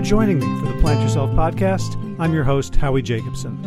for joining me for the Plant Yourself podcast. I'm your host, Howie Jacobson.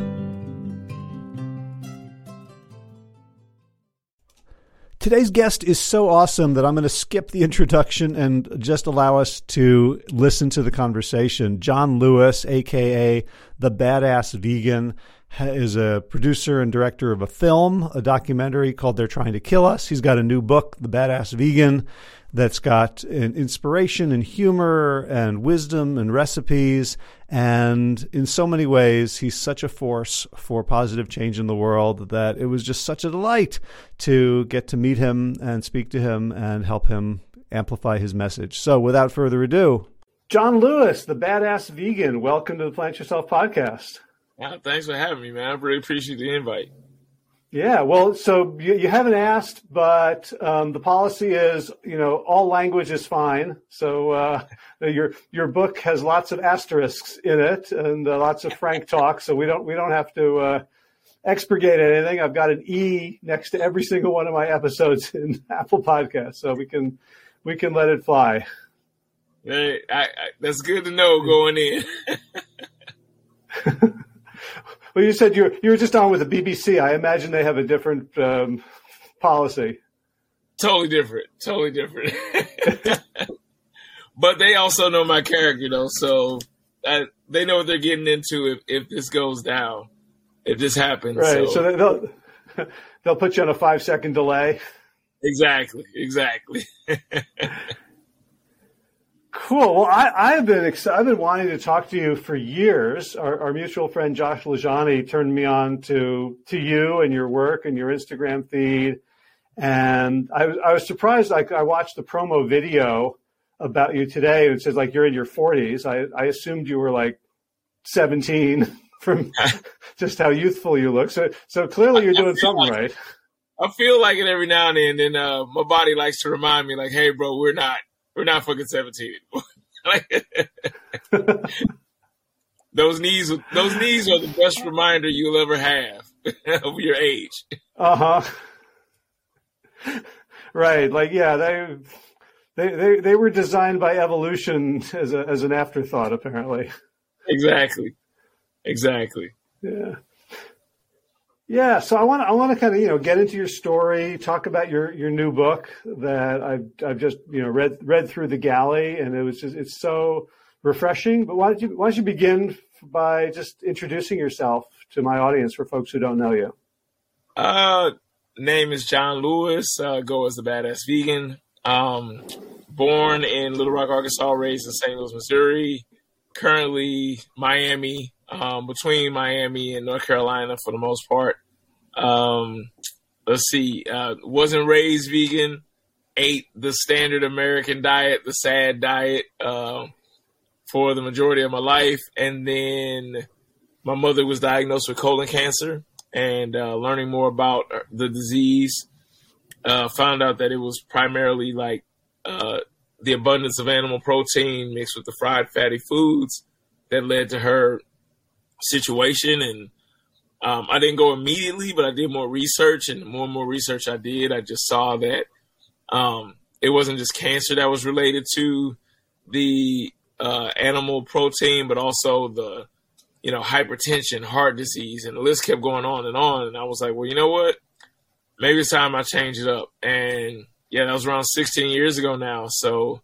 Today's guest is so awesome that I'm going to skip the introduction and just allow us to listen to the conversation. John Lewis, aka the Badass Vegan, is a producer and director of a film, a documentary called They're Trying to Kill Us. He's got a new book, The Badass Vegan, that's got inspiration and humor and wisdom and recipes. And in so many ways, he's such a force for positive change in the world that it was just such a delight to get to meet him and speak to him and help him amplify his message. So without further ado, John Lewis, the badass vegan, welcome to the Plant Yourself podcast. Yeah, thanks for having me, man. I really appreciate the invite. Yeah, well, so you, you haven't asked, but um, the policy is, you know, all language is fine. So uh, your your book has lots of asterisks in it and uh, lots of frank talk. So we don't we don't have to uh, expurgate anything. I've got an E next to every single one of my episodes in Apple Podcasts, so we can we can let it fly. Hey, I, I, that's good to know going in. Well, you said you were, you were just on with the BBC. I imagine they have a different um, policy. Totally different. Totally different. but they also know my character, though, so I, they know what they're getting into if, if this goes down, if this happens. Right. So, so they'll they'll put you on a five second delay. Exactly. Exactly. Cool. Well, I, have been ex- I've been wanting to talk to you for years. Our, our, mutual friend Josh LaJaunie turned me on to to you and your work and your Instagram feed, and I was I was surprised. Like I watched the promo video about you today, and it says like you're in your 40s. I I assumed you were like 17 from just how youthful you look. So so clearly you're doing something like right. I feel like it every now and then. And uh, my body likes to remind me, like, "Hey, bro, we're not." We're not fucking 17 anymore. those knees, those knees are the best reminder you'll ever have of your age. Uh huh. Right. Like, yeah, they, they, they, they were designed by evolution as a, as an afterthought, apparently. Exactly. Exactly. Yeah. Yeah, so I want to I want to kind of you know get into your story, talk about your your new book that I've I've just you know read read through the galley, and it was just it's so refreshing. But why don't you why don't you begin by just introducing yourself to my audience for folks who don't know you? Uh, name is John Lewis. Uh, go as the badass vegan. Um, born in Little Rock, Arkansas, raised in St. Louis, Missouri. Currently Miami, um, between Miami and North Carolina for the most part. Um, let's see, uh, wasn't raised vegan, ate the standard American diet, the sad diet, uh, for the majority of my life. And then my mother was diagnosed with colon cancer and uh, learning more about the disease, uh, found out that it was primarily like uh, the abundance of animal protein mixed with the fried fatty foods that led to her situation and um, I didn't go immediately, but I did more research, and the more and more research I did, I just saw that um, it wasn't just cancer that was related to the uh, animal protein, but also the you know hypertension, heart disease, and the list kept going on and on. And I was like, well, you know what? Maybe it's time I change it up. And yeah, that was around 16 years ago now. So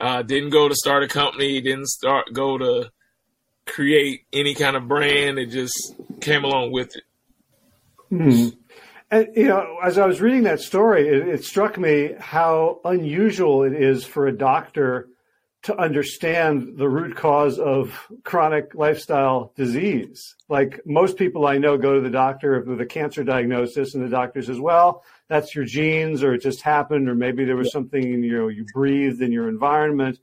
uh, didn't go to start a company, didn't start go to create any kind of brand. It just came along with it. Hmm. And you know, as I was reading that story, it, it, struck me how unusual it is for a doctor to understand the root cause of chronic lifestyle disease. Like most people I know go to the doctor with a cancer diagnosis, and the doctor says, "Well, that's your genes, or it just happened, or maybe there was something you know you breathed in your environment."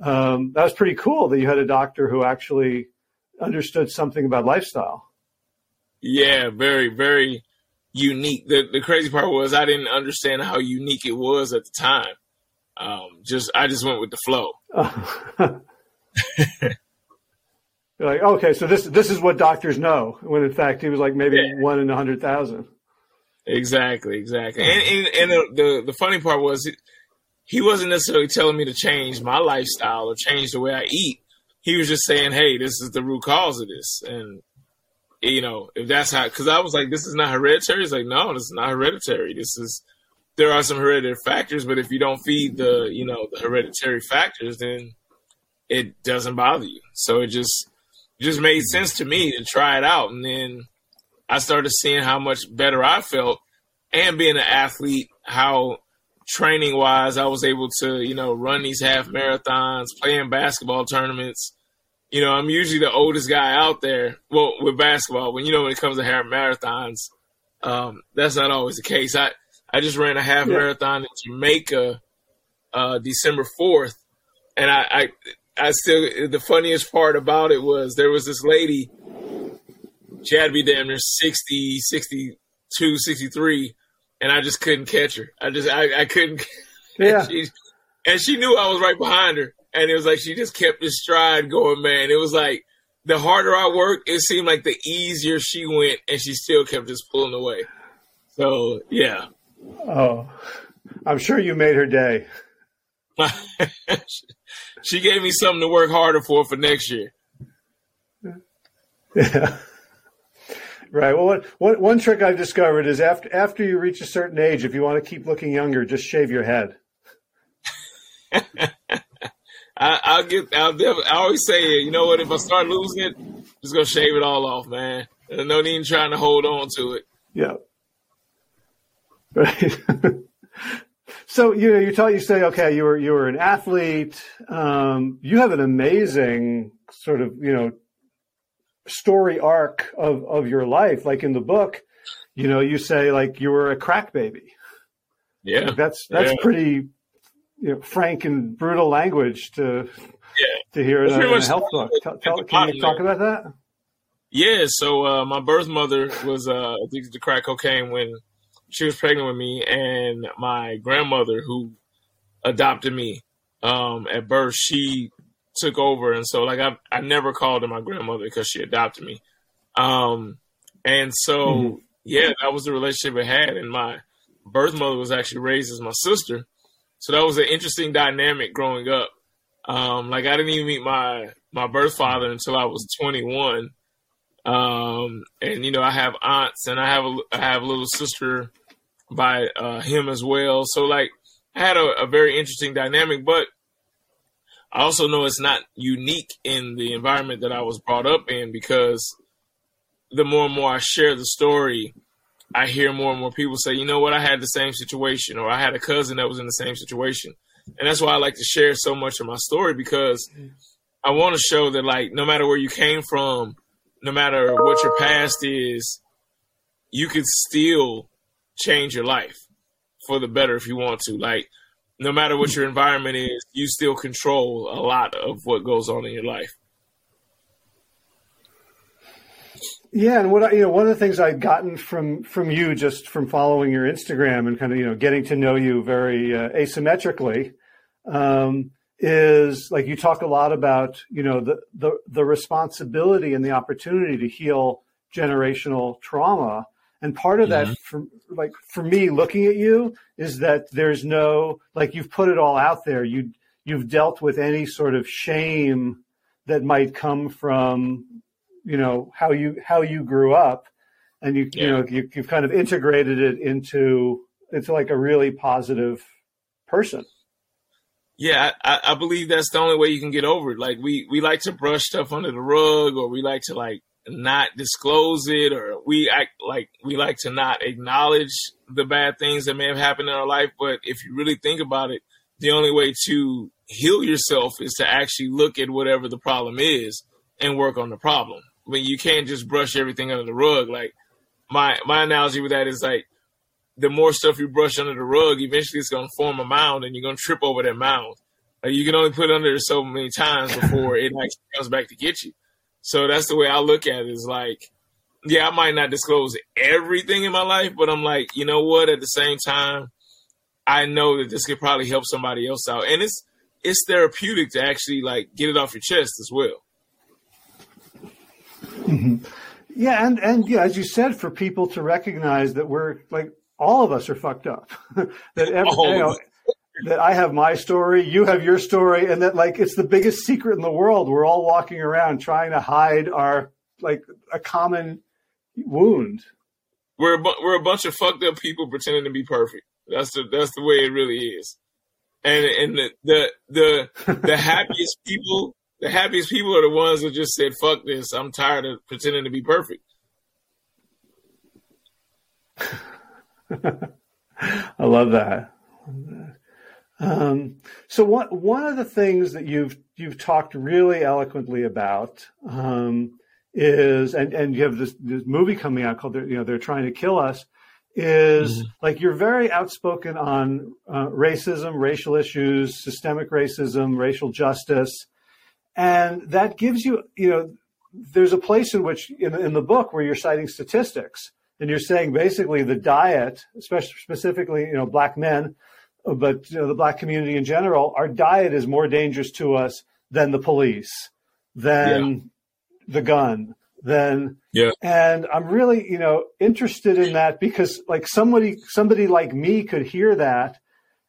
Um, that was pretty cool that you had a doctor who actually understood something about lifestyle. Yeah, very, very unique. The the crazy part was I didn't understand how unique it was at the time. Um, just I just went with the flow. You're like, okay, so this this is what doctors know, when in fact he was like maybe yeah. one in a hundred thousand. Exactly, exactly. And and, and the, the, the funny part was he wasn't necessarily telling me to change my lifestyle or change the way I eat. he was just saying, "Hey, this is the root cause of this," and you know, if that's how, because I was like, "This is not hereditary." He's like, "No, this is not hereditary. This is." There are some hereditary factors, but if you don't feed the, you know, the hereditary factors, then it doesn't bother you. So it just just made sense to me to try it out, and then I started seeing how much better I felt, and being an athlete, how training wise I was able to, you know, run these half marathons, playing basketball tournaments. You know, I'm usually the oldest guy out there. Well, with basketball, when you know when it comes to half marathons, um, that's not always the case. I I just ran a half yeah. marathon in Jamaica, uh, December fourth, and I, I I still the funniest part about it was there was this lady she had to be damn near 60, 62, 63, and I just couldn't catch her. I just, I, I couldn't. Yeah. she, and she knew I was right behind her. And it was like she just kept this stride going, man. It was like the harder I worked, it seemed like the easier she went, and she still kept just pulling away. So, yeah. Oh, I'm sure you made her day. she gave me something to work harder for for next year. Yeah. Right. Well, one, one, one trick I've discovered is after after you reach a certain age, if you want to keep looking younger, just shave your head. I, will get. I'll I always say, you know what? If I start losing it, just gonna shave it all off, man. There's no need trying to hold on to it. Yeah. Right. so you know, you taught. You say, okay, you were you were an athlete. Um, you have an amazing sort of you know story arc of of your life. Like in the book you know you say like you were a crack baby. Yeah. Like that's that's yeah. pretty you know, frank and brutal language to yeah. to hear in a, in a health book. tell, tell, can you talk about that? Yeah so uh, my birth mother was uh, addicted to crack cocaine when she was pregnant with me and my grandmother who adopted me um, at birth she took over, and so like I I never called her my grandmother because she adopted me, um, and so mm-hmm. yeah, that was the relationship I had. And my birth mother was actually raised as my sister, so that was an interesting dynamic growing up. Um, like I didn't even meet my my birth father until I was 21. Um, and you know, I have aunts and I have a, I have a little sister by uh, him as well. So like I had a, a very interesting dynamic, but I also know it's not unique in the environment that I was brought up in because the more and more I share the story, I hear more and more people say, you know what, I had the same situation, or I had a cousin that was in the same situation. And that's why I like to share so much of my story because I want to show that, like, no matter where you came from, no matter what your past is, you can still change your life for the better if you want to. Like, no matter what your environment is, you still control a lot of what goes on in your life. Yeah, and what I, you know, one of the things I'd gotten from from you just from following your Instagram and kind of you know getting to know you very uh, asymmetrically um, is like you talk a lot about you know the the the responsibility and the opportunity to heal generational trauma and part of mm-hmm. that, for, like for me, looking at you, is that there's no like you've put it all out there. You you've dealt with any sort of shame that might come from you know how you how you grew up, and you yeah. you know you, you've kind of integrated it into into like a really positive person. Yeah, I, I, believe that's the only way you can get over it. Like we we like to brush stuff under the rug, or we like to like not disclose it or we act like we like to not acknowledge the bad things that may have happened in our life. But if you really think about it, the only way to heal yourself is to actually look at whatever the problem is and work on the problem. I mean, you can't just brush everything under the rug. Like my my analogy with that is like the more stuff you brush under the rug, eventually it's going to form a mound, and you're going to trip over that mound. Like you can only put it under so many times before it actually comes back to get you. So that's the way I look at it is like, yeah, I might not disclose everything in my life, but I'm like, you know what? At the same time, I know that this could probably help somebody else out. And it's it's therapeutic to actually like get it off your chest as well. Mm-hmm. Yeah, and and yeah, as you said, for people to recognize that we're like all of us are fucked up. that every, you know, that I have my story, you have your story, and that like it's the biggest secret in the world. We're all walking around trying to hide our like a common wound. We're a, we're a bunch of fucked up people pretending to be perfect. That's the that's the way it really is. And and the the the, the happiest people the happiest people are the ones that just said, "Fuck this! I'm tired of pretending to be perfect." I love that. Um, so one one of the things that you've you've talked really eloquently about um, is, and and you have this, this movie coming out called you know they're trying to kill us. Is mm-hmm. like you're very outspoken on uh, racism, racial issues, systemic racism, racial justice, and that gives you you know there's a place in which in, in the book where you're citing statistics and you're saying basically the diet, especially specifically, you know, black men, but you know, the black community in general, our diet is more dangerous to us than the police, than yeah. the gun, than yeah. And I'm really, you know, interested in that because like somebody somebody like me could hear that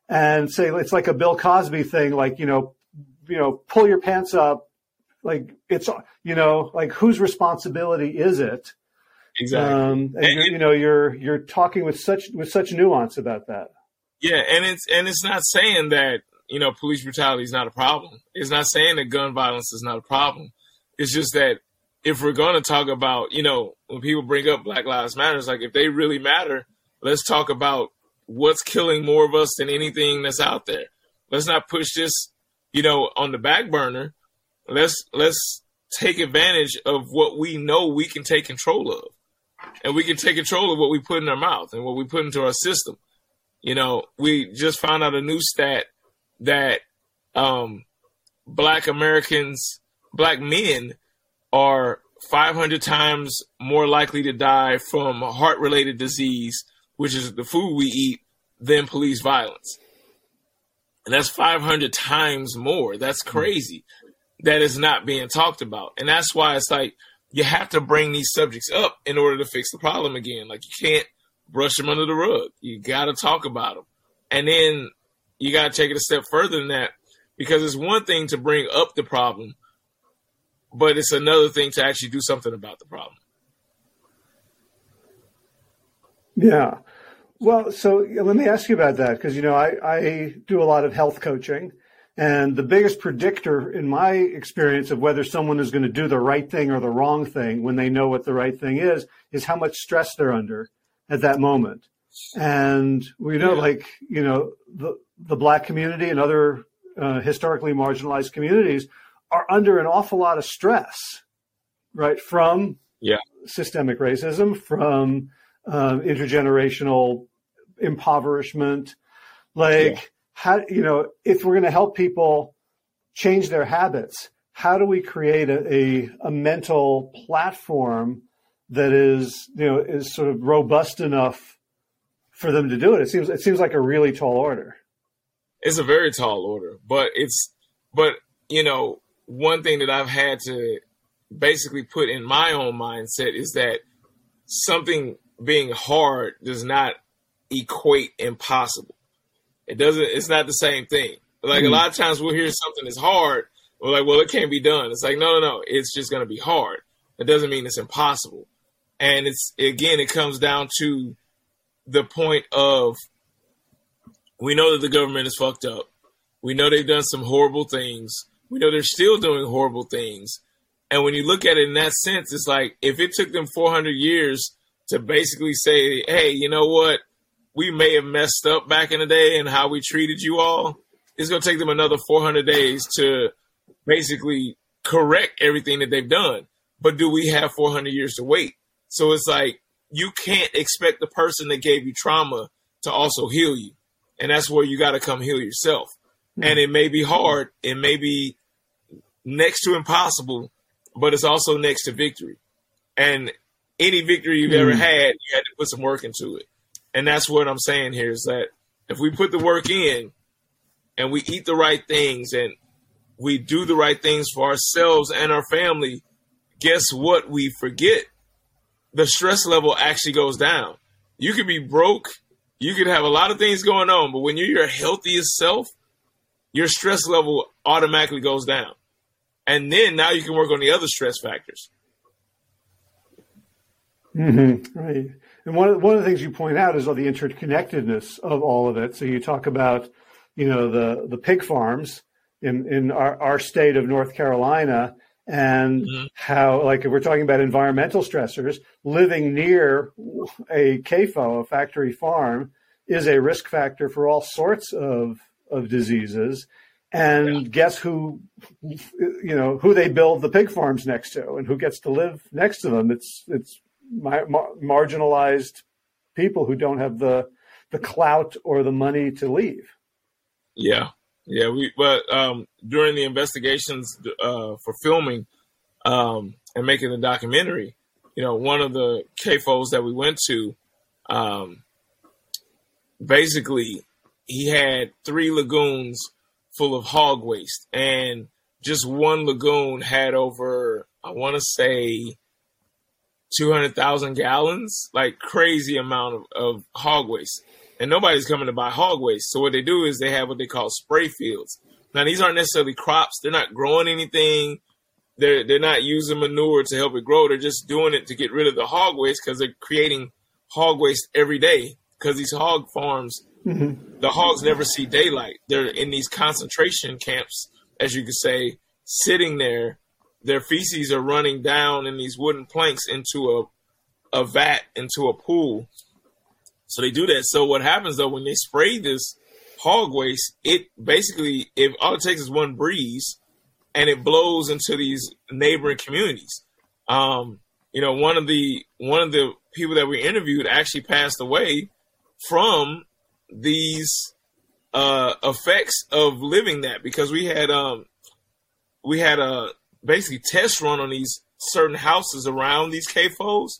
and say it's like a Bill Cosby thing, like, you know, you know, pull your pants up, like it's you know, like whose responsibility is it? Exactly. Um, and, and you know, you're you're talking with such with such nuance about that. Yeah, and it's and it's not saying that you know police brutality is not a problem. It's not saying that gun violence is not a problem. It's just that if we're going to talk about you know when people bring up Black Lives Matter, it's like if they really matter, let's talk about what's killing more of us than anything that's out there. Let's not push this you know on the back burner. Let's let's take advantage of what we know we can take control of and we can take control of what we put in our mouth and what we put into our system. You know, we just found out a new stat that um, black Americans, black men are 500 times more likely to die from heart related disease, which is the food we eat, than police violence. And that's 500 times more. That's crazy. That is not being talked about. And that's why it's like, you have to bring these subjects up in order to fix the problem again. Like you can't brush them under the rug. You got to talk about them. And then you got to take it a step further than that because it's one thing to bring up the problem, but it's another thing to actually do something about the problem. Yeah. Well, so let me ask you about that because, you know, I, I do a lot of health coaching and the biggest predictor in my experience of whether someone is going to do the right thing or the wrong thing when they know what the right thing is, is how much stress they're under at that moment. And we know, like, you know, the, the black community and other uh, historically marginalized communities are under an awful lot of stress, right? From yeah. systemic racism, from uh, intergenerational impoverishment, like, yeah how you know if we're going to help people change their habits how do we create a, a, a, mental platform that is you know is sort of robust enough for them to do it it seems it seems like a really tall order it's a very tall order but it's but you know one thing that i've had to basically put in my own mindset is that something being hard does not equate impossible it doesn't. It's not the same thing. Like mm. a hmm. lot of times we'll hear something is hard. We're like, well, it can't be done. It's like, no, no, no. It's just going to be hard. It doesn't mean it's impossible. And it's again, it comes down to the point of we know that the government is fucked up. We know they've done some horrible things. We know they're still doing horrible things. And when you look at it in that sense, it's like if it took them 400 years to basically say, hey, you know what? we may have messed up back in the day and how we treated you all. It's going to take them another 400 days to basically correct everything that they've done. But do we have 400 years to wait? So it's like you can't expect the person that gave you trauma to also heal you. And that's where you got to come heal yourself. Mm-hmm. And it may be hard, it may be next to impossible, but it's also next to victory. And any victory you've mm-hmm. ever had, you had to put some work into it. And that's what I'm saying here is that if we put the work in and we eat the right things and we do the right things for ourselves and our family, guess what? We forget the stress level actually goes down. You could be broke, you could have a lot of things going on, but when you're your healthiest self, your stress level automatically goes down. And then now you can work on the other stress factors. Mm-hmm. Right. And one of, one of the things you point out is all the interconnectedness of all of it. So you talk about, you know, the, the pig farms in, in our, our state of North Carolina and mm-hmm. how, like, if we're talking about environmental stressors, living near a CAFO, a factory farm, is a risk factor for all sorts of, of diseases. And yeah. guess who, you know, who they build the pig farms next to and who gets to live next to them? It's, it's mar- marginalized people who don't have the, the clout or the money to leave. Yeah. Yeah, we but um, during the investigations uh, for filming um, and making the documentary, you know, one of the CAFOs that we went to, um, basically, he had three lagoons full of hog waste, and just one lagoon had over, I want to say, two hundred thousand gallons, like crazy amount of, of hog waste and nobody's coming to buy hog waste. So what they do is they have what they call spray fields. Now these aren't necessarily crops; they're not growing anything. They're they're not using manure to help it grow. They're just doing it to get rid of the hog waste because they're creating hog waste every day. Because these hog farms, mm-hmm. the hogs never see daylight. They're in these concentration camps, as you could say, sitting there. Their feces are running down in these wooden planks into a a vat, into a pool so they do that. So what happens though when they spray this hog waste, it basically if all it takes is one breeze and it blows into these neighboring communities. Um, you know, one of the one of the people that we interviewed actually passed away from these uh, effects of living that because we had um we had a basically test run on these certain houses around these CAFOs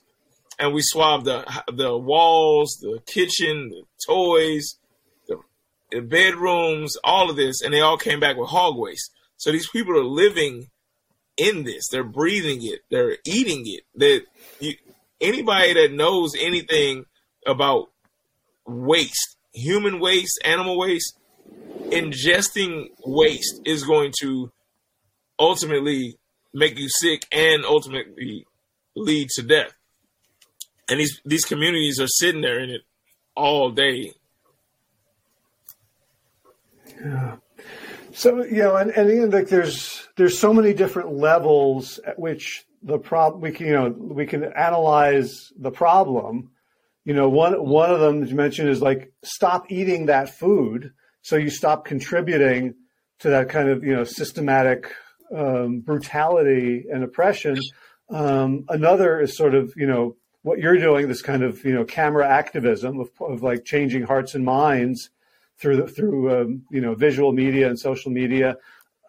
and we swabbed the the walls, the kitchen, the toys, the, the, bedrooms, all of this, and they all came back with hog waste. So these people are living in this. They're breathing it. They're eating it. That anybody that knows anything about waste, human waste, animal waste, ingesting waste is going to ultimately make you sick and ultimately lead to death and these these communities are sitting there in it all day. Yeah. So you know, and, and like there's there's so many different levels at which the problem we can you know we can analyze the problem. You know, one one of them you mentioned is like stop eating that food, so you stop contributing to that kind of you know systematic um, brutality and oppression. Um, another is sort of you know what you're doing, this kind of you know camera activism of, of like changing hearts and minds through through um, you know visual media and social media.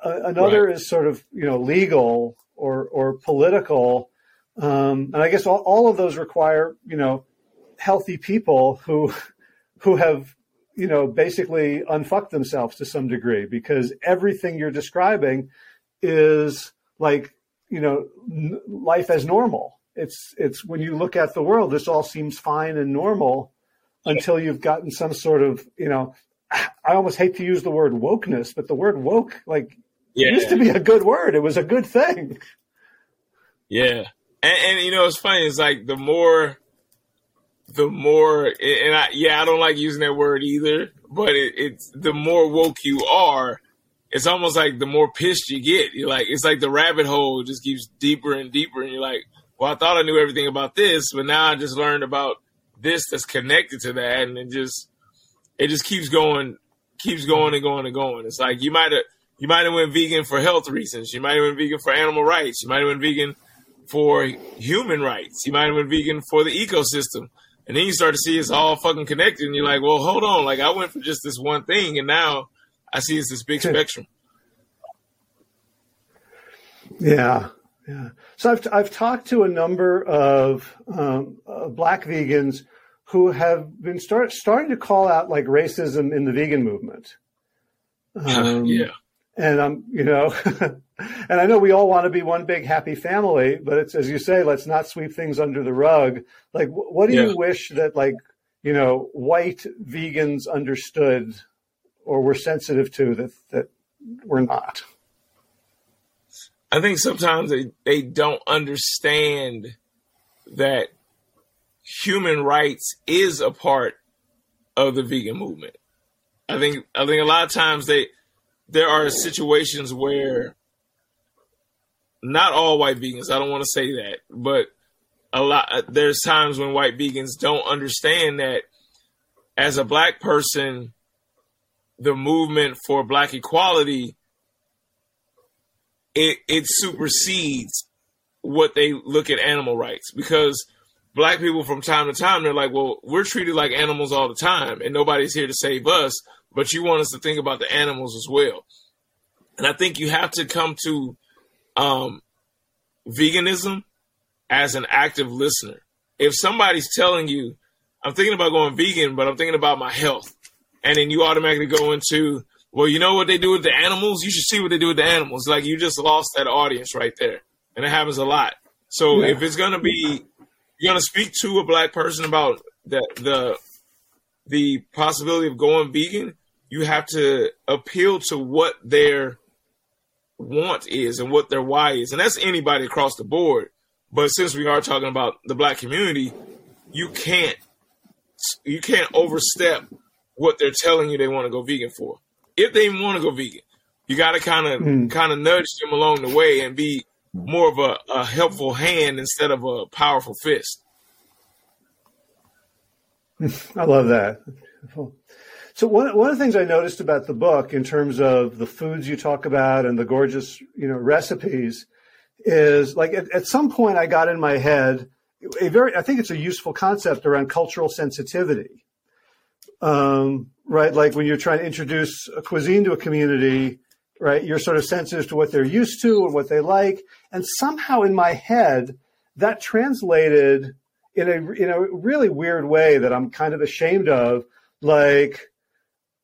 Uh, another right. is sort of you know legal or or political, um, and I guess all, all of those require you know healthy people who who have you know basically unfucked themselves to some degree because everything you're describing is like you know n- life as normal it's it's when you look at the world, this all seems fine and normal until you've gotten some sort of you know. I almost hate to use the word wokeness, but the word woke like yeah. used to be a good word. It was a good thing. Yeah, and, and you know it's funny. It's like the more, the more, and I yeah I don't like using that word either. But it, it's the more woke you are, it's almost like the more pissed you get. You're like it's like the rabbit hole just keeps deeper and deeper, and you're like, well, I thought I knew everything about this, but now I just learned about this that's connected to that, and it just it just keeps going, keeps going and going and going. It's like you might have you might have went vegan for health reasons, you might have went vegan for animal rights, you might have went vegan for human rights, you might have went vegan for the ecosystem, and then you start to see it's all fucking connected, and you're like, well, hold on, like I went for just this one thing, and now I see it's this big spectrum. Yeah, yeah. So I've, I've talked to a number of um, uh, black vegans who have been start, starting to call out like racism in the vegan movement. Um, yeah. And I'm, you know, and I know we all want to be one big happy family, but it's as you say, let's not sweep things under the rug. Like, what do yeah. you wish that like you know, white vegans understood or were sensitive to that that we're not? I think sometimes they, they don't understand that human rights is a part of the vegan movement. I think I think a lot of times they there are situations where not all white vegans, I don't want to say that, but a lot there's times when white vegans don't understand that as a black person the movement for black equality it it supersedes what they look at animal rights. Because black people from time to time they're like well we're treated like animals all the time and nobody's here to save us but you want us to think about the animals as well. And i think you have to come to um, veganism as an active listener. If somebody's telling you i'm thinking about going vegan but i'm thinking about my health and then you automatically go into well you know what they do with the animals you should see what they do with the animals like you just lost that audience right there and it happens a lot so yeah. if it's going to be you're going to speak to a black person about the the the possibility of going vegan, you have to appeal to what their want is and what their why is, and that's anybody across the board. But since we are talking about the black community, you can't you can't overstep what they're telling you they want to go vegan for. If they want to go vegan, you got to kind of mm. kind of nudge them along the way and be more of a, a helpful hand instead of a powerful fist. I love that. So one one of the things I noticed about the book, in terms of the foods you talk about and the gorgeous, you know, recipes, is like at, at some point I got in my head a very I think it's a useful concept around cultural sensitivity. Um, right, like when you're trying to introduce a cuisine to a community, right? You're sort of sensitive to what they're used to and what they like. And somehow in my head, that translated in a in a really weird way that I'm kind of ashamed of, like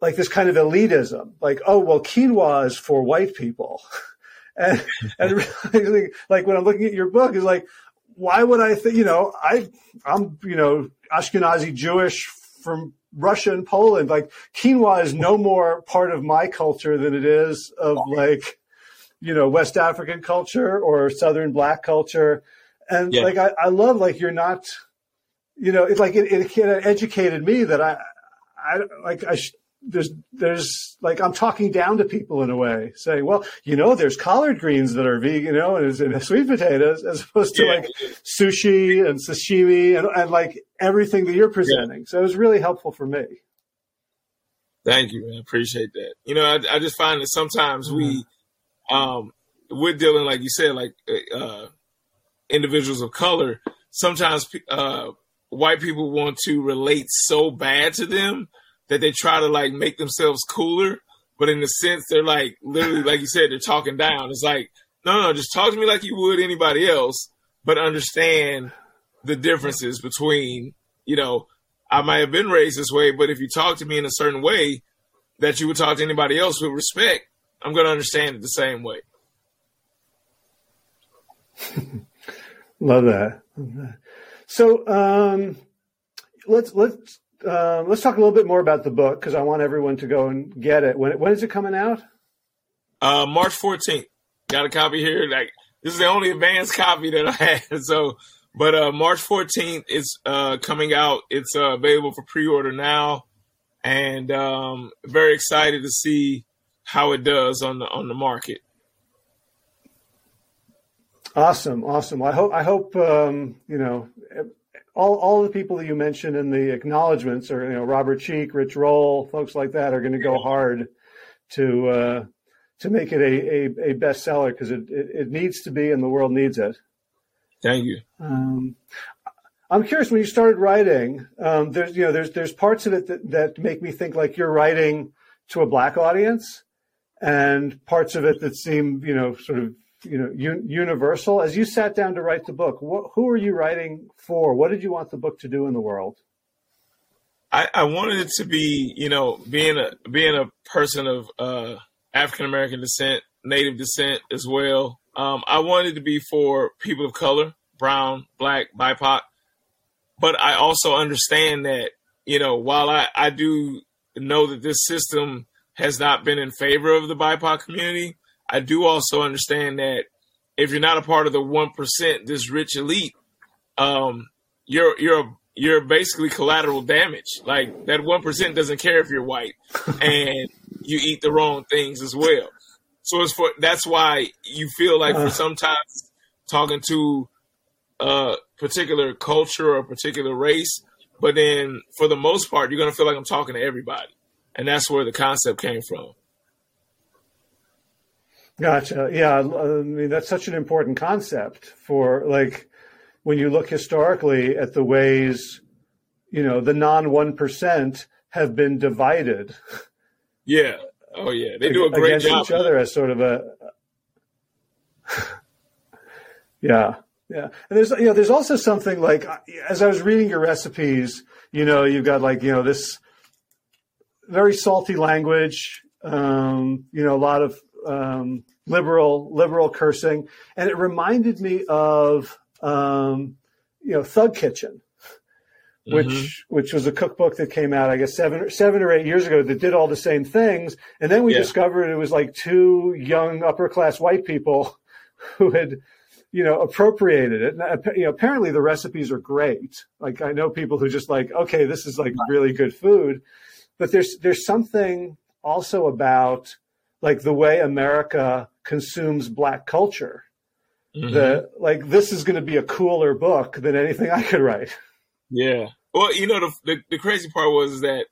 like this kind of elitism, like oh well, quinoa is for white people, and and really, like when I'm looking at your book, is like why would I think you know I I'm you know Ashkenazi Jewish from Russia and Poland. Like quinoa is no more part of my culture than it is of like, you know, West African culture or Southern Black culture. And yeah. like, I, I love like you're not, you know, it's like it, it, it educated me that I, I like I sh- there's there's like I'm talking down to people in a way, saying, well, you know, there's collard greens that are vegan, you know, and, and sweet potatoes, as opposed to yeah. like sushi and sashimi and, and like everything that you're presenting. Yeah. So it was really helpful for me. Thank you, man. Appreciate that. You know, I, I just find that sometimes mm-hmm. we, um, we're dealing, like you said, like uh, individuals of color. Sometimes uh, white people want to relate so bad to them that they try to like make themselves cooler, but in the sense they're like literally, like you said, they're talking down. It's like, no, no, just talk to me like you would anybody else, but understand the differences between, you know, I might have been raised this way, but if you talk to me in a certain way that you would talk to anybody else with respect, I'm going to understand it the same way. Love that. So um, let's let's uh, let's talk a little bit more about the book because I want everyone to go and get it. When when is it coming out? Uh, March 14th. Got a copy here. Like this is the only advanced copy that I had. So, but uh, March 14th is uh, coming out. It's uh, available for pre-order now, and um, very excited to see how it does on the on the market. Awesome, awesome. I hope I hope um, you know all, all the people that you mentioned in the acknowledgments are, you know, Robert Cheeke, Rich Roll, folks like that are going to go hard to, uh, to make it a, a, a bestseller because it, it, it, needs to be and the world needs it. Thank you. Um, I'm curious when you started writing, um, there's, you know, there's, there's parts of it that, that make me think like you're writing to a black audience and parts of it that seem, you know, sort of you know un- universal. As you sat down to write the book wh- who are you writing for? What did you want the book to do in the world? I, I wanted it to be you know being a being a person of uh, african american descent native descent as well um, i wanted to be for people of color brown black bipoc but i also understand that you know, while I, I do know that this system has not been in favor of the BIPOC community, I do also understand that if you're not a part of the one percent, this rich elite, um, you're you're you're basically collateral damage. Like that one percent doesn't care if you're white and you eat the wrong things as well. So it's for that's why you feel like for uh. sometimes talking to a particular culture or a particular race, but then for the most part, you're gonna feel like I'm talking to everybody, and that's where the concept came from. Gotcha. Yeah, I mean that's such an important concept for like when you look historically at the ways, you know, the non one percent have been divided. Yeah. Oh yeah, they do a great against job. each other as sort of a. yeah, yeah, and there's you know there's also something like as I was reading your recipes, you know, you've got like you know this very salty language, um, you know, a lot of um, liberal liberal cursing, and it reminded me of um, you know Thug Kitchen, which mm-hmm. which was a cookbook that came out I guess seven seven or eight years ago that did all the same things, and then we yeah. discovered it was like two young upper class white people who had you know appropriated it. And, you know, apparently the recipes are great. Like I know people who just like okay, this is like really good food, but there's there's something also about like the way America consumes black culture. Mm-hmm. That like this is going to be a cooler book than anything I could write. Yeah. Well, you know the, the, the crazy part was that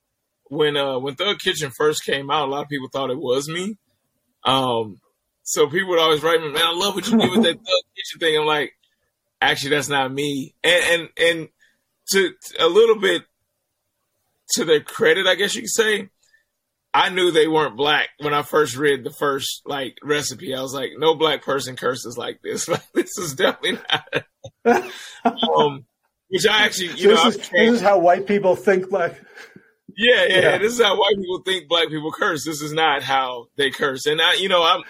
when uh when Thug Kitchen first came out, a lot of people thought it was me. Um, so people would always write me, "Man, I love what you did with that Thug Kitchen thing." I'm like, actually, that's not me. And and and to a little bit to their credit, I guess you could say, I knew they weren't black when I first read the first like recipe. I was like, no black person curses like this. Like this is definitely not. um, which I actually, you so know, this is, this is, how white people think black. Yeah, yeah, yeah, This is how white people think black people curse. This is not how they curse. And I, you know, I'm,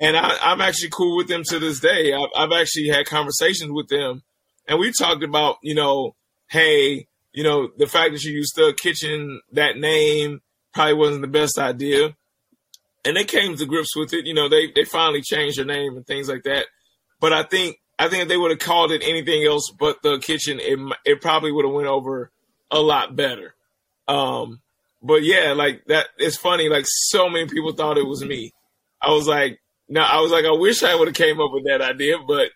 and I, am actually cool with them to this day. I've, I've actually had conversations with them, and we talked about, you know, hey, you know, the fact that you used the kitchen that name probably wasn't the best idea. And they came to grips with it. You know, they they finally changed their name and things like that. But I think I think if they would have called it anything else but the kitchen, it it probably would have went over a lot better. Um, but yeah, like that. It's funny. Like so many people thought it was me. I was like, no, I was like, I wish I would have came up with that idea, but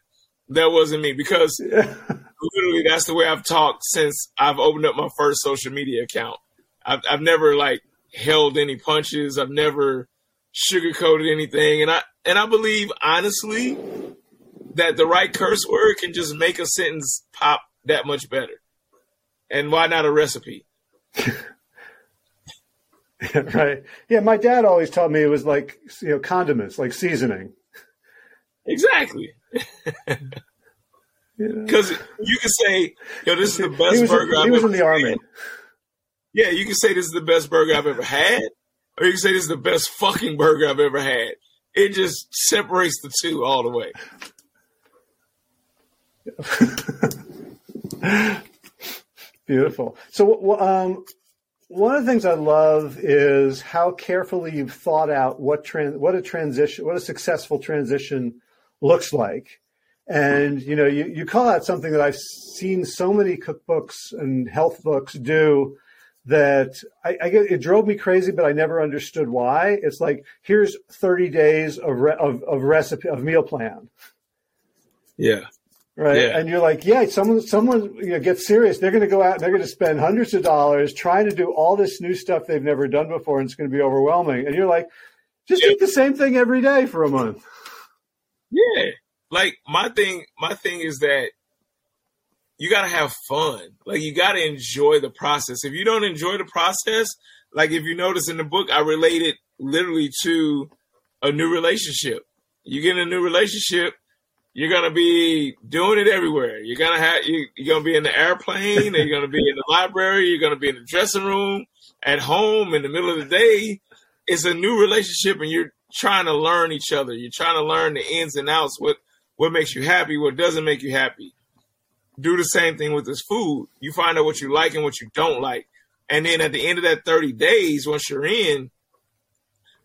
that wasn't me because literally that's the way I've talked since I've opened up my first social media account. I've, I've never like held any punches. I've never sugarcoated anything, and I and I believe honestly that the right curse word can just make a sentence pop that much better. And why not a recipe? right. Yeah, my dad always taught me it was like you know condiments, like seasoning. Exactly. Because you can say, "Yo, this is the best he burger." He I've was in the army. Yeah, you can say this is the best burger I've ever had, or you can say this is the best fucking burger I've ever had. It just separates the two all the way. Beautiful. So, um, one of the things I love is how carefully you've thought out what trans- what a transition, what a successful transition looks like. And you know, you, you call out something that I've seen so many cookbooks and health books do, that I, I get, it drove me crazy, but I never understood why. It's like here's 30 days of re, of, of recipe of meal plan. Yeah. Right. Yeah. And you're like, yeah, someone someone you know gets serious. They're going to go out and they're going to spend hundreds of dollars trying to do all this new stuff they've never done before, and it's going to be overwhelming. And you're like, just yeah. eat the same thing every day for a month. Yeah. Like my thing, my thing is that you got to have fun. Like you got to enjoy the process. If you don't enjoy the process, like if you notice in the book, I relate it literally to a new relationship. You get in a new relationship, you're gonna be doing it everywhere. You're gonna have you, are gonna be in the airplane, you're gonna be in the library, you're gonna be in the dressing room, at home, in the middle of the day. It's a new relationship, and you're trying to learn each other. You're trying to learn the ins and outs. What what makes you happy? What doesn't make you happy? do the same thing with this food. You find out what you like and what you don't like. And then at the end of that 30 days, once you're in,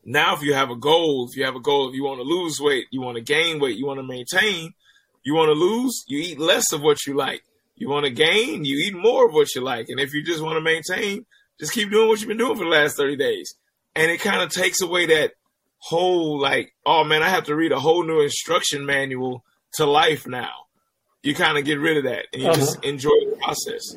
now if you have a goal, if you have a goal, if you want to lose weight, you want to gain weight, you want to maintain, you want to lose, you eat less of what you like. You want to gain, you eat more of what you like. And if you just want to maintain, just keep doing what you've been doing for the last 30 days. And it kind of takes away that whole like, oh man, I have to read a whole new instruction manual to life now. You kind of get rid of that and you uh-huh. just enjoy the process.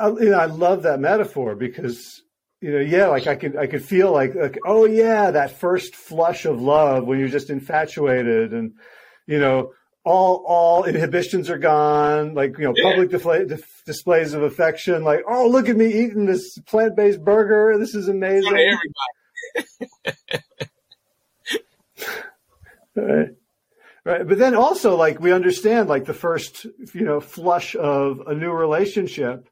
I, you know, I love that metaphor because you know, yeah, like I could I could feel like like oh yeah, that first flush of love when you're just infatuated and you know all all inhibitions are gone like you know yeah. public display, displays of affection like oh look at me eating this plant-based burger this is amazing. right. Right but then also like we understand like the first you know flush of a new relationship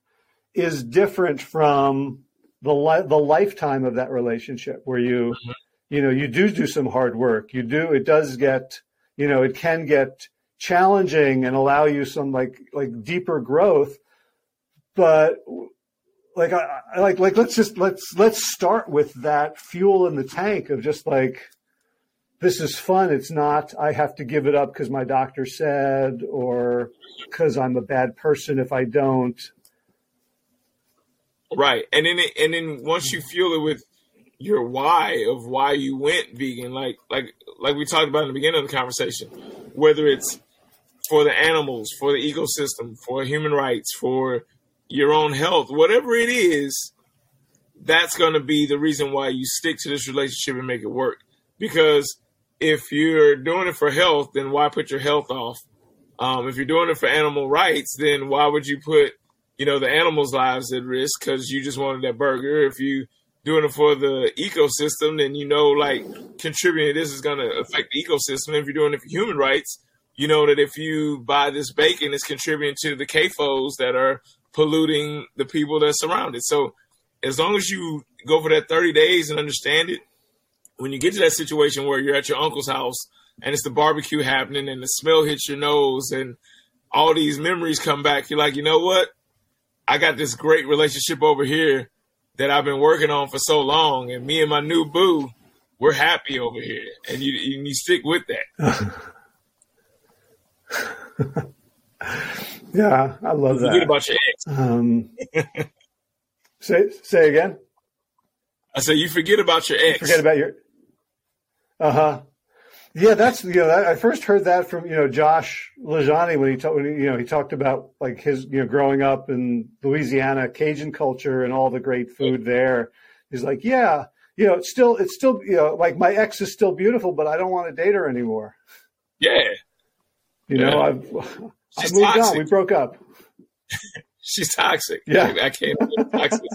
is different from the li- the lifetime of that relationship where you mm-hmm. you know you do do some hard work. You do it does get you know it can get challenging and allow you some like like deeper growth. But like I, I like like let's just let's let's start with that fuel in the tank of just like this is fun. It's not i have to give it up because my doctor said or because i'm a bad person if i don't right and then it, and then once you fuel it with your why of why you went vegan like like like we talked about in the beginning of the conversation whether it's for the animals, for the ecosystem, for human rights, for your own health, whatever it is, that's going to be the reason why you stick to this relationship and make it work. Because if you're doing it for health, then why put your health off? Um, if you're doing it for animal rights, then why would you put, you know, the animals' lives at risk because you just wanted that burger? If you doing it for the ecosystem, then you know, like contributing this is going to affect the ecosystem. If you're doing it for human rights, you know that if you buy this bacon, it's contributing to the CAFOs that are polluting the people that surround it. So as long as you go for that 30 days and understand it, when you get to that situation where you're at your uncle's house and it's the barbecue happening and the smell hits your nose and all these memories come back, you're like, you know what? I got this great relationship over here that I've been working on for so long, and me and my new boo, we're happy over here, and you you stick with that. yeah, I love that. Forget about your ex. Um, say say again. I said you forget about your ex. forget about your. Uh huh. Yeah, that's you know I first heard that from you know Josh LaJaunie when he talked you know he talked about like his you know growing up in Louisiana Cajun culture and all the great food there. He's like, yeah, you know, it's still it's still you know like my ex is still beautiful, but I don't want to date her anymore. Yeah, you know. I've, I've moved toxic. on. We broke up. She's toxic. Yeah. I, I can't toxic.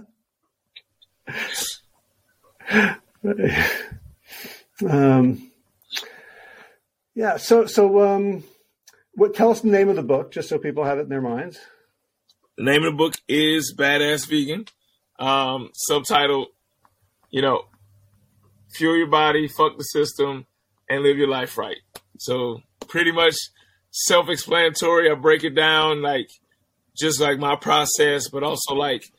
um, yeah. So, so, um, what, tell us the name of the book, just so people have it in their minds. The name of the book is Badass Vegan. Um, subtitle, you know, fuel your body, fuck the system, and live your life right. So pretty much self-explanatory. I break it down like just like my process, but also like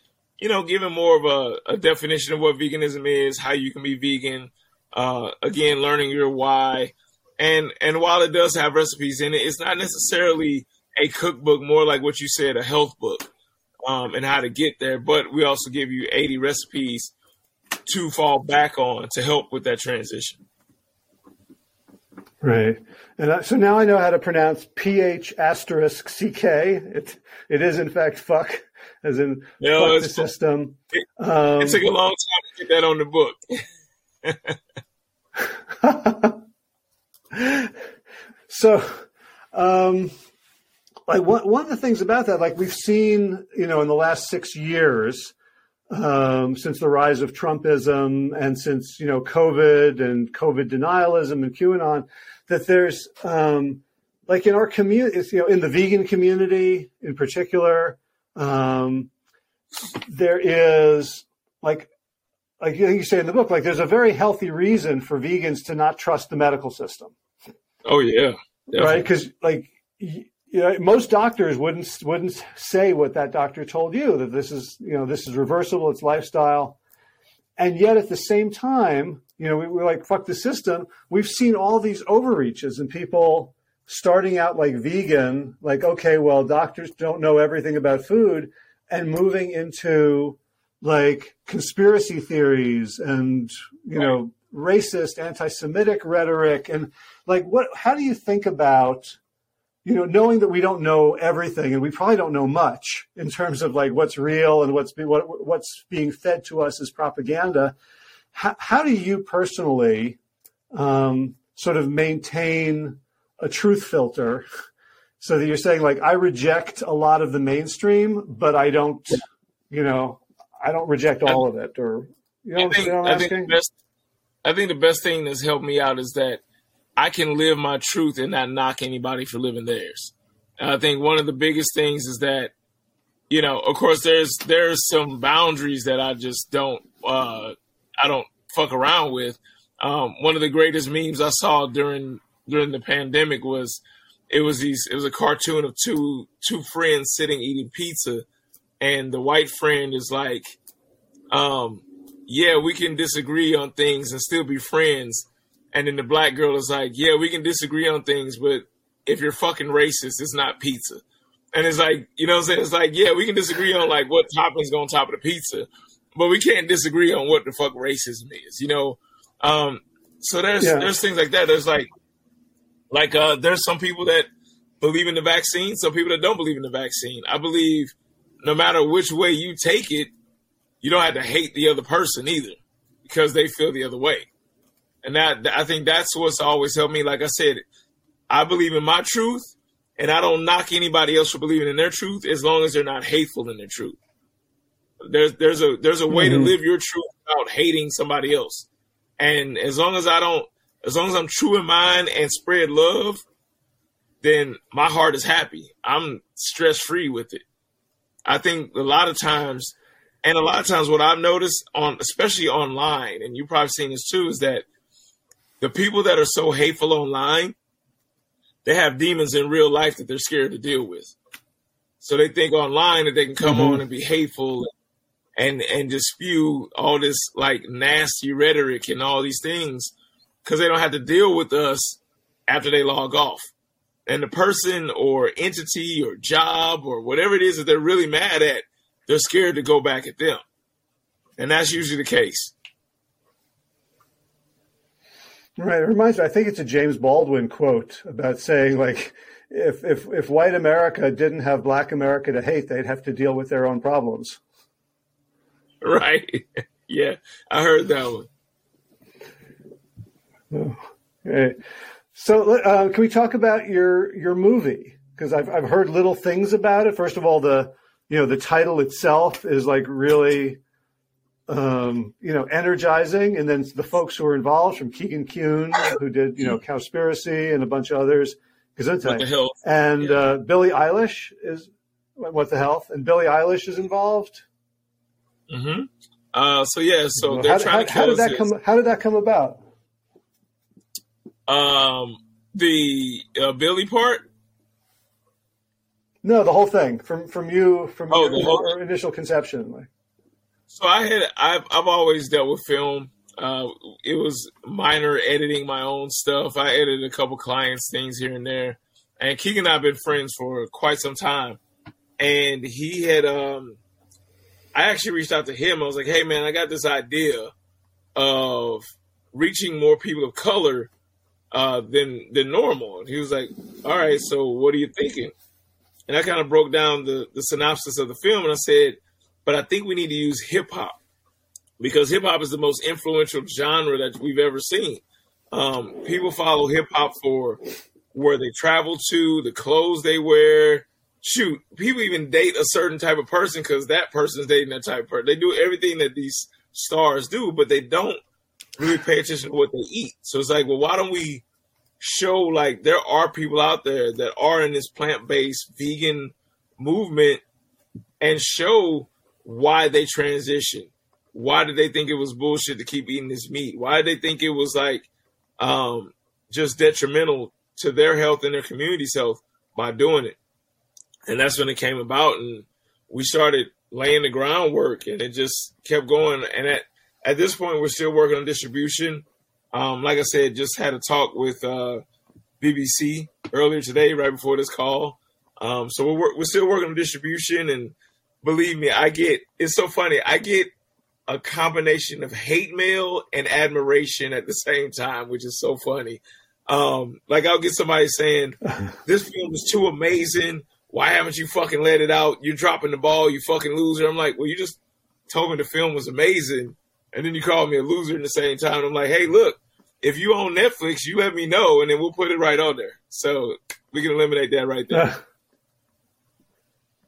you know, giving more of a, a definition of what veganism is, how you can be vegan. Uh, again, learning your why, and and while it does have recipes in it, it's not necessarily a cookbook. More like what you said, a health book, um, and how to get there. But we also give you 80 recipes to fall back on to help with that transition. Right. And I, so now I know how to pronounce PH asterisk CK. It, it is in fact fuck, as in no, fuck the system. It, um, it, took a long time to get that on the book. so, um, like one, one of the things about that, like we've seen, you know, in the last six years, um, since the rise of Trumpism and since, you know, COVID and COVID denialism and QAnon, that there's um, like in our community, you know, in the vegan community in particular, um, there is like like you say in the book, like there's a very healthy reason for vegans to not trust the medical system. Oh yeah, definitely. right? Because like you know, most doctors wouldn't wouldn't say what that doctor told you that this is you know this is reversible, it's lifestyle, and yet at the same time, you know, we, we're like fuck the system. We've seen all these overreaches and people starting out like vegan, like okay, well, doctors don't know everything about food, and moving into like conspiracy theories and you know racist, anti-Semitic rhetoric, and like what? How do you think about you know, knowing that we don't know everything and we probably don't know much in terms of like what's real and what's be, what, what's being fed to us as propaganda, how, how do you personally um, sort of maintain a truth filter so that you're saying like I reject a lot of the mainstream, but I don't, you know, I don't reject all of it, or you know, I think, I think, the best, I think the best thing that's helped me out is that I can live my truth and not knock anybody for living theirs. And I think one of the biggest things is that, you know, of course, there's there's some boundaries that I just don't uh, I don't fuck around with. Um, one of the greatest memes I saw during during the pandemic was it was these it was a cartoon of two two friends sitting eating pizza, and the white friend is like, um, yeah, we can disagree on things and still be friends and then the black girl is like, yeah, we can disagree on things, but if you're fucking racist, it's not pizza. And it's like, you know what I'm saying? It's like, yeah, we can disagree on like what toppings go on top of the pizza, but we can't disagree on what the fuck racism is, you know? Um, so there's yeah. there's things like that. There's like like uh there's some people that believe in the vaccine, some people that don't believe in the vaccine. I believe no matter which way you take it, you don't have to hate the other person either because they feel the other way. And that I think that's what's always helped me. Like I said, I believe in my truth, and I don't knock anybody else for believing in their truth as long as they're not hateful in their truth. There's there's a there's a way mm-hmm. to live your truth without hating somebody else. And as long as I don't as long as I'm true in mine and spread love, then my heart is happy. I'm stress free with it. I think a lot of times, and a lot of times, what I've noticed on, especially online, and you've probably seen this too, is that the people that are so hateful online, they have demons in real life that they're scared to deal with. So they think online that they can come mm-hmm. on and be hateful and and just spew all this like nasty rhetoric and all these things because they don't have to deal with us after they log off. And the person or entity or job or whatever it is that they're really mad at, they're scared to go back at them. And that's usually the case. Right. It reminds me, I think it's a James Baldwin quote about saying like, if, if, if white America didn't have black America to hate, they'd have to deal with their own problems. Right. yeah. I heard that one. Okay. So, uh, can we talk about your, your movie? Cause I've, I've heard little things about it. First of all, the, you know, the title itself is like really, um, you know, energizing. And then the folks who were involved from Keegan Kuhn, who did, you know, Cowspiracy and a bunch of others. Gesundheit. And yeah. uh, Billie Eilish is, what the health? And Billie Eilish is involved. Mm-hmm. Uh, so yeah, so they're how, trying how, to how did that this. come? How did that come about? Um, the uh, Billie part. No, the whole thing from from you from oh, your, whole... initial conception. Like. So I had I've I've always dealt with film. Uh, it was minor editing my own stuff. I edited a couple clients' things here and there. And Keegan and I have been friends for quite some time. And he had um I actually reached out to him. I was like, hey man, I got this idea of reaching more people of color uh, than than normal. And he was like, All right, so what are you thinking? And I kind of broke down the, the synopsis of the film and I said, but I think we need to use hip hop because hip hop is the most influential genre that we've ever seen. Um, people follow hip hop for where they travel to, the clothes they wear. Shoot, people even date a certain type of person because that person's dating that type of person. They do everything that these stars do, but they don't really pay attention to what they eat. So it's like, well, why don't we show like there are people out there that are in this plant based vegan movement and show why they transitioned. Why did they think it was bullshit to keep eating this meat? Why did they think it was like um, just detrimental to their health and their community's health? by doing it. And that's when it came about. And we started laying the groundwork and it just kept going. And at, at this point, we're still working on distribution. Um, like I said, just had a talk with uh, BBC earlier today, right before this call. Um, so we're, we're still working on distribution. And believe me, I get, it's so funny. I get a combination of hate mail and admiration at the same time, which is so funny. Um, like I'll get somebody saying, "This film is too amazing. Why haven't you fucking let it out? You're dropping the ball, you fucking loser." I'm like, "Well, you just told me the film was amazing, and then you called me a loser at the same time." I'm like, "Hey, look, if you own Netflix, you let me know, and then we'll put it right on there, so we can eliminate that right there."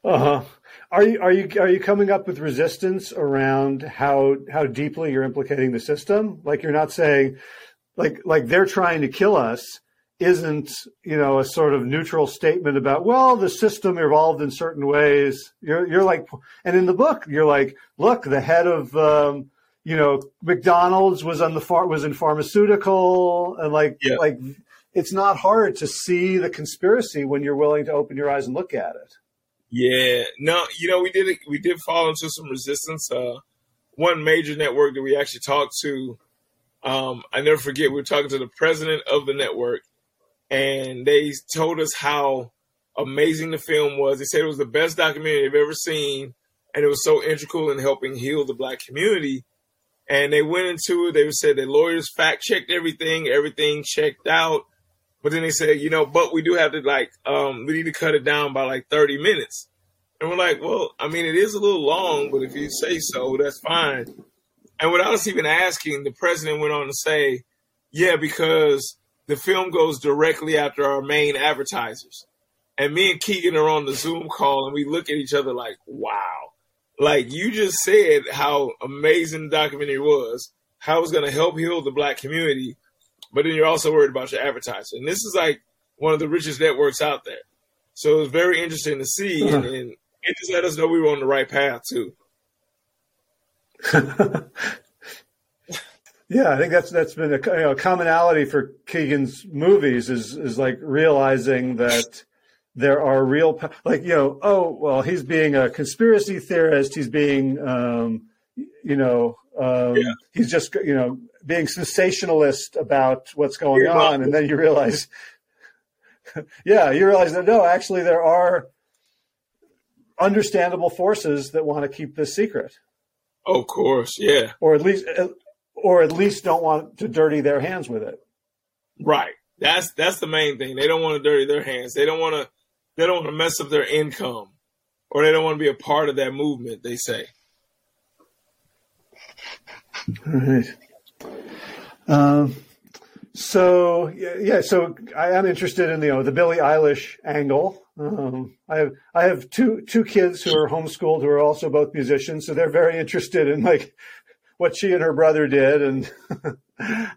Uh huh. Are you are you are you coming up with resistance around how how deeply you're implicating the system? Like you're not saying like like they're trying to kill us isn't you know a sort of neutral statement about well the system evolved in certain ways. You're you're like and in the book you're like look the head of um, you know McDonald's was on the far was in pharmaceutical and like yeah. like it's not hard to see the conspiracy when you're willing to open your eyes and look at it. Yeah, no, you know, we did we did fall into some resistance. Uh, one major network that we actually talked to, um, I never forget. We were talking to the president of the network, and they told us how amazing the film was. They said it was the best documentary they've ever seen, and it was so integral in helping heal the black community. And they went into it. They said that lawyers fact checked everything, everything checked out. But then they said, you know, but we do have to like, um, we need to cut it down by like 30 minutes. And we're like, well, I mean, it is a little long, but if you say so, that's fine. And without us even asking, the president went on to say, yeah, because the film goes directly after our main advertisers. And me and Keegan are on the Zoom call and we look at each other like, wow. Like you just said how amazing the documentary was, how it's going to help heal the black community but then you're also worried about your advertising. And this is like one of the richest networks out there. So it was very interesting to see, and, and it just let us know we were on the right path too. yeah, I think that's that's been a you know, commonality for Keegan's movies is is like realizing that there are real like you know oh well he's being a conspiracy theorist he's being um, you know um, yeah. he's just you know being sensationalist about what's going You're on, and then you realize, yeah, you realize that no, actually there are understandable forces that want to keep this secret. Of course, yeah, or at least, uh, or at least don't want to dirty their hands with it. Right. That's that's the main thing. They don't want to dirty their hands. They don't want to. They don't want to mess up their income, or they don't want to be a part of that movement. They say. All right. Um, so yeah, so I am interested in the you know, the Billie Eilish angle. Um, I have I have two two kids who are homeschooled who are also both musicians, so they're very interested in like what she and her brother did, and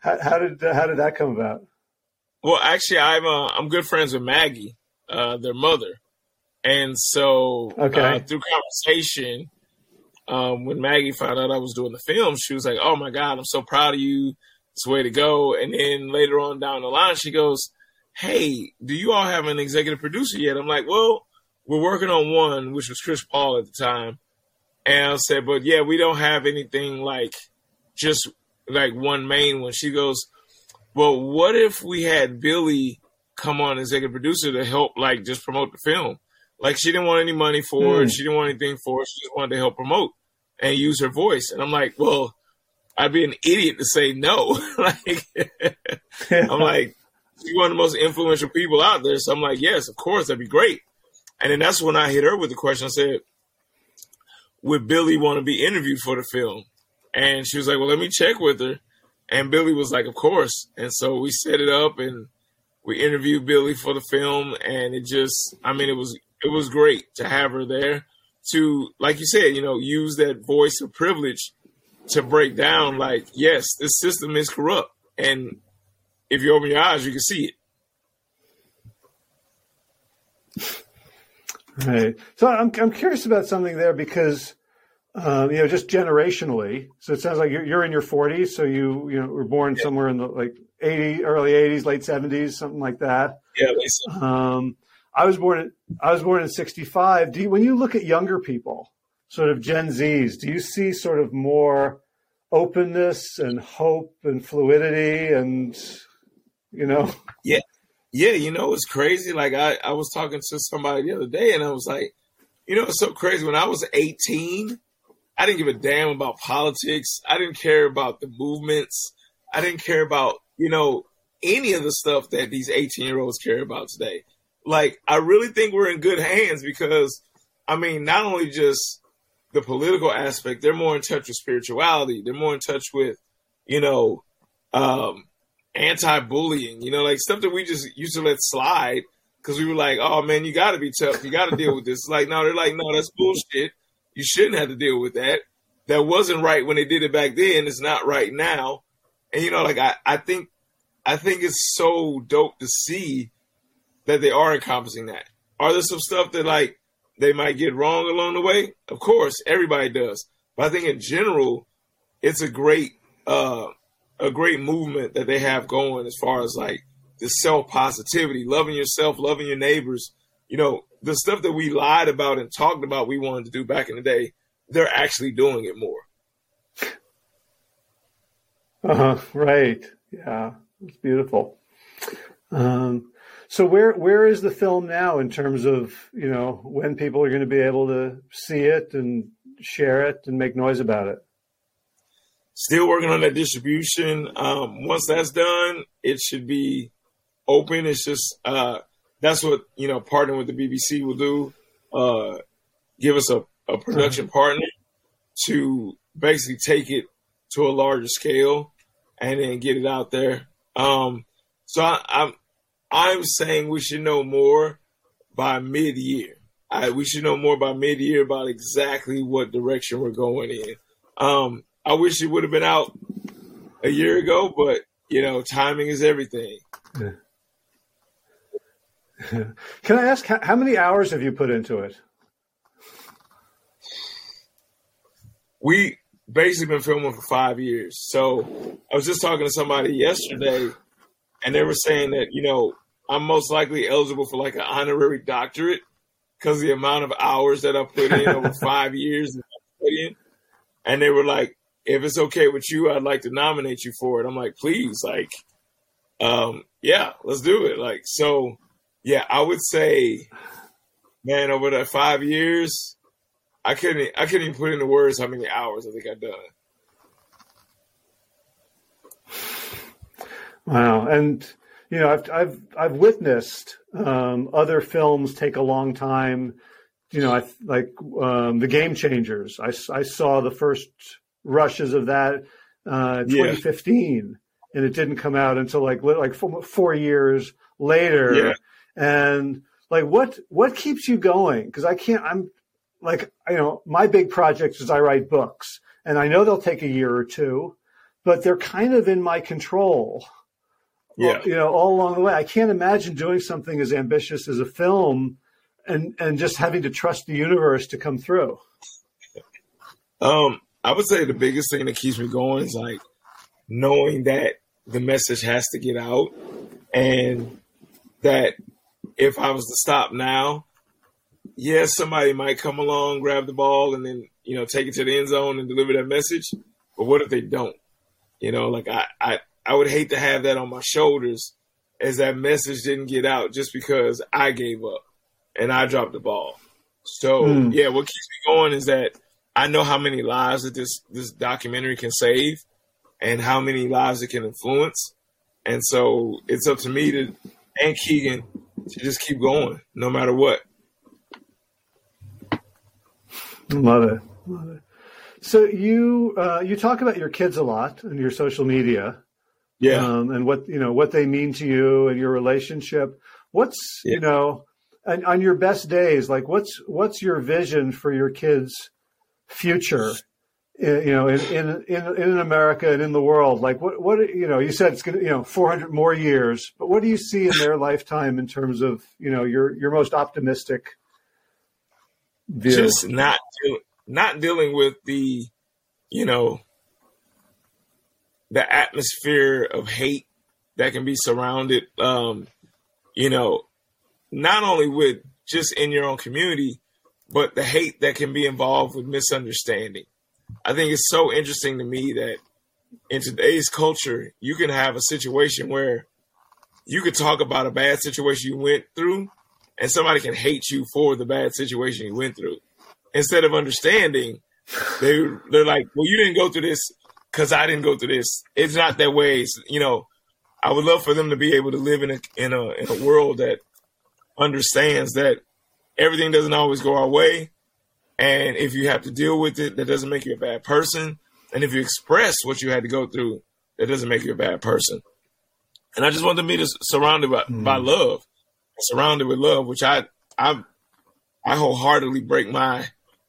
how, how, did how did that come about? Well, actually, I'm uh, I'm good friends with Maggie, uh, their mother, and so okay. uh, through conversation, um, when Maggie found out I was doing the film, she was like, "Oh my god, I'm so proud of you." it's way to go. And then later on down the line, she goes, Hey, do you all have an executive producer yet? I'm like, Well, we're working on one, which was Chris Paul at the time. And I said, But yeah, we don't have anything like just like one main one. She goes, Well, what if we had Billie?" come on as executive producer to help like just promote the film? Like she didn't want any money for mm. it. Hmm. She didn't want anything for it. She just wanted to help promote and use her voice. And I'm like, well, I'd be an idiot to say no. like, I'm like, you're one of the most influential people out there. So I'm like, yes, of course, that'd be great. And then that's when I hit her with the question. I said, would Billie want to be interviewed for the film? And she was like, well, let me check with her. And Billie was like, of course. And so we set it up and we interviewed Billie for the film. And it just, I mean, it was, it was great to have her there to, like you said, you know, use that voice of privilege to break down like, yes, this system is corrupt. And if you open your eyes, you can see it. Right. So I'm I'm curious about something there because um, you know just generationally. So it sounds like you're, you're in your 40s. So you you know were born yeah. somewhere in the like 80 early 80s, late 70s, something like that. Yeah. Um, I was born in, I was born in 65. Do you, when you look at younger people, sort of Gen Zs, do you see sort of more openness and hope and fluidity and, you know? Yeah. Yeah. You know, it's crazy. Like I, I was talking to somebody the other day and I was like, you know, it's so crazy. When I was 18, I didn't give a damn about politics. I didn't care about the movements. I didn't care about, you know, any of the stuff that these 18 year olds care about today. Like, I really think we're in good hands because, I mean, not only just the political aspect, they're more in touch with spirituality. They're more in touch with, you know, um, anti bullying, you know, like stuff that we just used to let slide because we were like, oh man, you got to be tough. You got to deal with this. Like, no, they're like, no, that's bullshit. You shouldn't have to deal with that. That wasn't right when they did it back then. It's not right now. And you know, like I, I think, I think it's so dope to see that they are encompassing that. Are there some stuff that like they might get wrong along the way? Of course, everybody does. But I think in general, it's a great, uh, a great movement that they have going as far as like the self positivity, loving yourself, loving your neighbors. You know, the stuff that we lied about and talked about we wanted to do back in the day, they're actually doing it more. Uh huh. Right. Yeah. It's beautiful. Um, so where where is the film now in terms of you know when people are going to be able to see it and share it and make noise about it? Still working on that distribution. Um, once that's done, it should be open. It's just uh, that's what you know partnering with the BBC will do. Uh, give us a, a production uh-huh. partner to basically take it to a larger scale and then get it out there. Um, so I, I'm I'm saying we should know more by mid year. we should know more by mid year about exactly what direction we're going in. Um, I wish it would have been out a year ago, but you know, timing is everything. Yeah. Can I ask how, many hours have you put into it? We basically been filming for five years. So I was just talking to somebody yesterday, and they were saying that you know I'm most likely eligible for like an honorary doctorate because the amount of hours that I put in over five years And they were like, if it's okay with you, I'd like to nominate you for it. I'm like, please, like, um, yeah, let's do it. Like, so yeah, I would say, man, over that five years, I couldn't I couldn't even put into words how many hours I think I've done. Wow, and you know, I've I've I've witnessed um, other films take a long time. You know, I like um, the Game Changers. I, I saw the first rushes of that uh, 2015, yeah. and it didn't come out until like like four, four years later. Yeah and like what what keeps you going because i can't i'm like you know my big project is i write books and i know they'll take a year or two but they're kind of in my control yeah you know all along the way i can't imagine doing something as ambitious as a film and and just having to trust the universe to come through um i would say the biggest thing that keeps me going is like knowing that the message has to get out and that if I was to stop now, yes, somebody might come along, grab the ball, and then you know take it to the end zone and deliver that message. But what if they don't? You know, like I, I, I would hate to have that on my shoulders as that message didn't get out just because I gave up and I dropped the ball. So mm. yeah, what keeps me going is that I know how many lives that this this documentary can save and how many lives it can influence. And so it's up to me to and Keegan to just keep going no matter what. Love it. Love it. So you uh, you talk about your kids a lot in your social media, yeah, um, and what you know what they mean to you and your relationship. What's yeah. you know, and on your best days, like what's what's your vision for your kids' future? you know, in, in, in, in America and in the world, like what, what, you know, you said it's going to, you know, 400 more years, but what do you see in their lifetime in terms of, you know, your, your most optimistic view? Just not, not dealing with the, you know, the atmosphere of hate that can be surrounded, um, you know, not only with just in your own community, but the hate that can be involved with misunderstanding. I think it's so interesting to me that in today's culture, you can have a situation where you could talk about a bad situation you went through, and somebody can hate you for the bad situation you went through. Instead of understanding, they they're like, "Well, you didn't go through this because I didn't go through this." It's not that way. It's, you know, I would love for them to be able to live in a in a in a world that understands that everything doesn't always go our way, and if you have to deal with it, that doesn't make you a bad person. And if you express what you had to go through, that doesn't make you a bad person. And I just want to be surrounded by, mm. by love, surrounded with love, which I I I wholeheartedly break my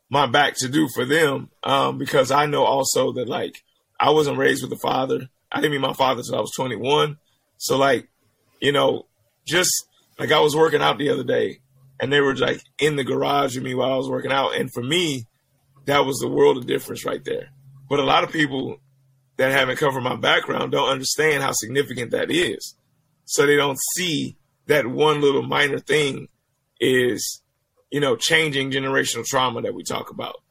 my back to do for them um, because I know also that like I wasn't raised with a father. I didn't meet my father until I was 21. So like, you know, just like I was working out the other day and they were like in the garage with me while I was working out. And for me, that was the world of difference right there. But a lot of people that haven't covered my background don't understand how significant that is. So they don't see that one little minor thing is, you know, changing generational trauma that we talk about.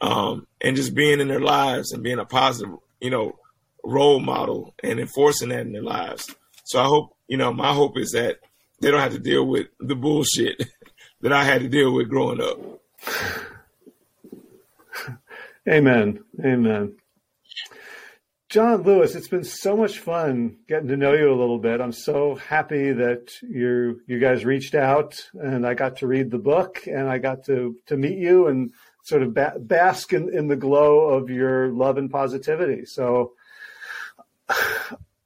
Um, and just being in their lives and being a positive, you know, role model and enforcing that in their lives. So I hope, you know, my hope is that they don't have to deal with the bullshit that I had to deal with growing up. Amen. Amen. John Lewis, it's been so much fun getting to know you a little bit. I'm so happy that you you guys reached out and I got to read the book and I got to to meet you and sort of ba- bask in, in the glow of your love and positivity. So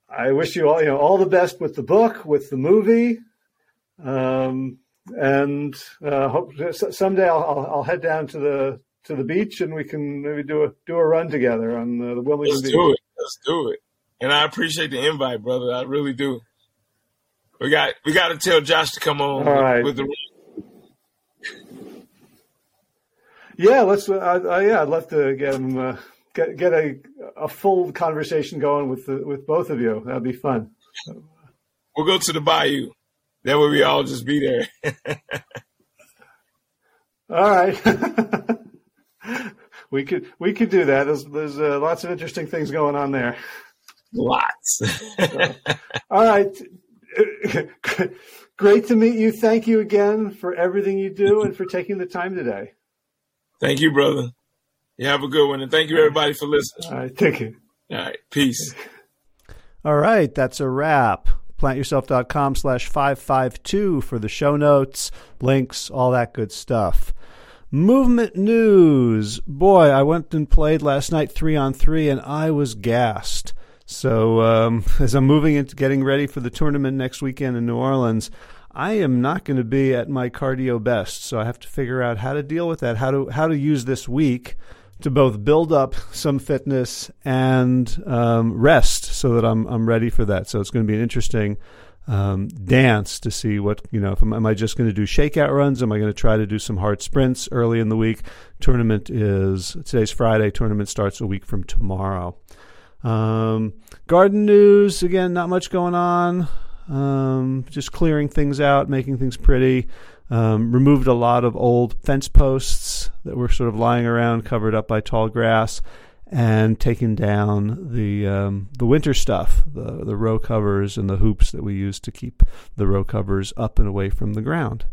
I wish you all you know all the best with the book, with the movie. Um, and uh, hope someday I'll, I'll, I'll, head down to the to the beach and we can maybe do a do a run together on the, the Wilmington Let's Beach. do it. Let's do it. And I appreciate the invite, brother. I really do. We got we got to tell Josh to come on All right. with, with the. Yeah, let's. Uh, uh, yeah, I'd love to get him uh, get get a a full conversation going with the, with both of you. That'd be fun. We'll go to the bayou. That way we all just be there. all right. we could we could do that. There's there's uh, lots of interesting things going on there. Lots. so, all right. Great to meet you. Thank you again for everything you do and for taking the time today. Thank you, brother. You have a good one, and thank you everybody for listening. All right, thank you. All right, peace. All right, that's a wrap plantyourself.com slash 552 for the show notes, links, all that good stuff. Movement news. Boy, I went and played last night three on three, and I was gassed. So um, as I'm moving into getting ready for the tournament next weekend in New Orleans, I am not going to be at my cardio best. So I have to figure out how to deal with that, how to how to use this week to both build up some fitness and um, rest so that I'm I'm ready for that. So it's going to be an interesting um, dance to see what you know. If I'm, am I just going to do shakeout runs? Am I going to try to do some hard sprints early in the week? Tournament is today's Friday. Tournament starts a week from tomorrow. Um, garden news again. Not much going on. Um, just clearing things out, making things pretty. Um, removed a lot of old fence posts that were sort of lying around, covered up by tall grass, and taken down the um, the winter stuff, the the row covers and the hoops that we use to keep the row covers up and away from the ground.